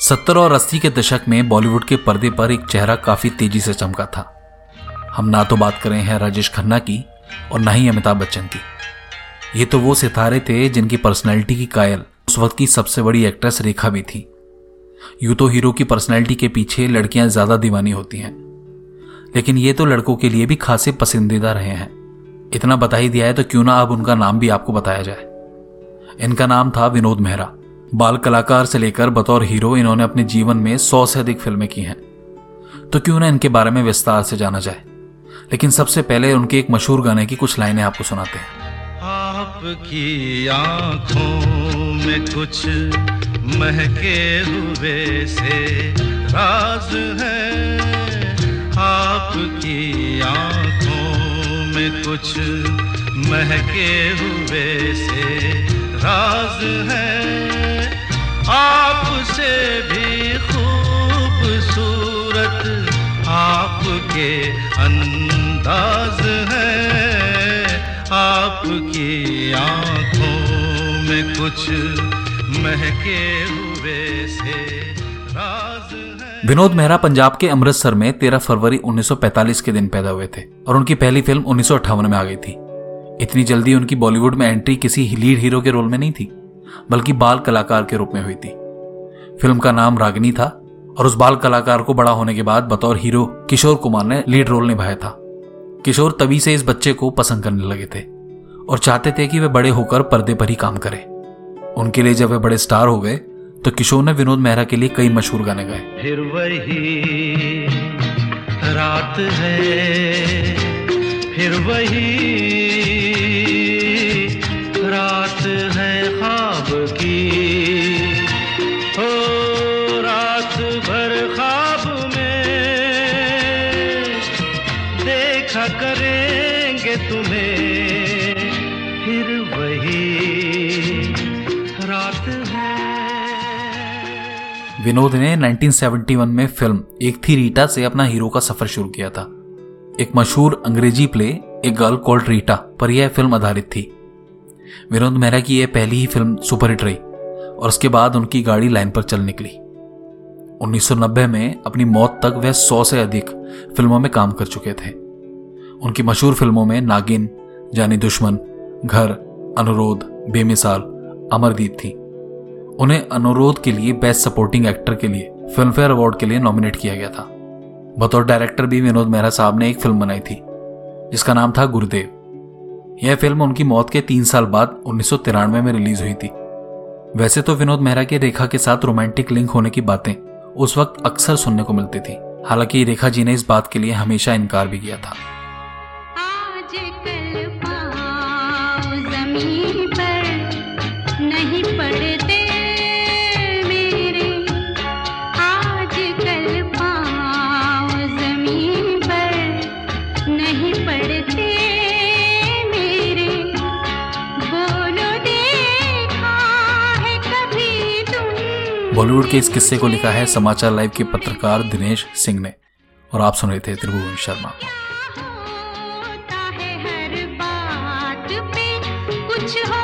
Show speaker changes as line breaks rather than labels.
सत्तर और अस्सी के दशक में बॉलीवुड के पर्दे पर एक चेहरा काफ़ी तेज़ी से चमका था। हम ना तो बात करें हैं राजेश खन्ना की और ना ही अमिताभ बच्चन की। ये तो वो सितारे थे जिनकी पर्सनैलिटी की कायल उस वक्त की सबसे बड़ी एक्ट्रेस रेखा भी थी। यूँ तो हीरो की पर्सनैलिटी के पीछे लड़कियाँ ज़्यादा दीवानी होती हैं। लेकिन ये तो लड़कों के लिए भी खासे पसंदीदा रहे हैं। इतना बता ही दिया है तो क्यों ना अब उनका नाम भी आपको बताया जाए। इनका नाम था विनोद मेहरा। बाल कलाकार से लेकर बतौर हीरो इन्होंने अपने जीवन में सौ से अधिक फ़िल्में की हैं। तो क्यों ना इनके बारे में विस्तार से जाना जाए? लेकिन सबसे पहले उनके एक मशहूर गाने की कुछ लाइनें आपको सुनाते हैं।
आपकी आँखों में कुछ महके हुए से राज है। आपकी आँखों में कुछ महके हुए से राज है। आपकी आँखों में कुछ महके हुए से राज
विनोद मेहरा पंजाब के अमृतसर में 13 फरवरी 1945 के दिन पैदा हुए थे और उनकी पहली फ़िल्म उन्नीस में आ गई थी। इतनी जल्दी उनकी बॉलीवुड में एंट्री किसी लीड हीरो के रोल में नहीं थी, बल्कि बाल कलाकार के रूप में हुई थी। फ़िल्म का नाम रागिनी था और उस बाल कलाकार को बड़ा होने के बाद बतौर हीरो किशोर कुमार ने लीड रोल निभाया था। किशोर तभी से इस बच्चे को पसंद करने लगे थे। और चाहते थे कि वे बड़े होकर पर्दे पर ही काम करें। उनके लिए जब वे बड़े स्टार हो गए तो किशोर ने विनोद मेहरा के लिए कई मशहूर गाने गाए।
फिर वही रात है, फिर वही रात है ख्वाब की। हो रात भर ख्वाब में देखा करेंगे तुम्हें
विनोद ने 1971 में फ़िल्म एक थी रीटा से अपना हीरो का सफ़र शुरू किया था। एक मशहूर अंग्रेज़ी play, a girl called Rita, पर यह फ़िल्म आधारित थी। विनोद मेहरा की यह पहली ही फ़िल्म सुपरहिट रही, और उसके बाद उनकी गाड़ी लाइन पर चल निकली। 1990 में अपनी मौत तक वह सौ से अधिक फ़िल्मों में काम कर चुके थे। उनकी मशहूर फ़िल्मों में नागिन, जानी दुश्मन, घर, अनुरोध, बेमिसाल, अमरदीप थी। उन्हें अनुरोध के लिए बेस्ट सपोर्टिंग एक्टर के लिए फ़िल्म फेयर अवार्ड के लिए नॉमिनेट किया गया था। बतौर डायरेक्टर भी विनोद मेहरा साहब ने एक फ़िल्म बनाई थी, जिसका नाम था गुरुदेव। यह फ़िल्म उनकी मौत के तीन साल बाद उन्नीस में रिलीज़ हुई थी। वैसे तो विनोद मेहरा के रेखा के साथ रोमांटिक लिंक होने की बातें उस वक्त अक्सर सुनने को मिलती थी। हालाँकि रेखा जी ने इस बात के लिए हमेशा इनकार भी किया था। बॉलीवुड के इस किस्से को लिखा है समाचार लाइव के पत्रकार दिनेश सिंह ने। और आप सुन रहे थे त्रिभुवन शर्मा। कुछ हो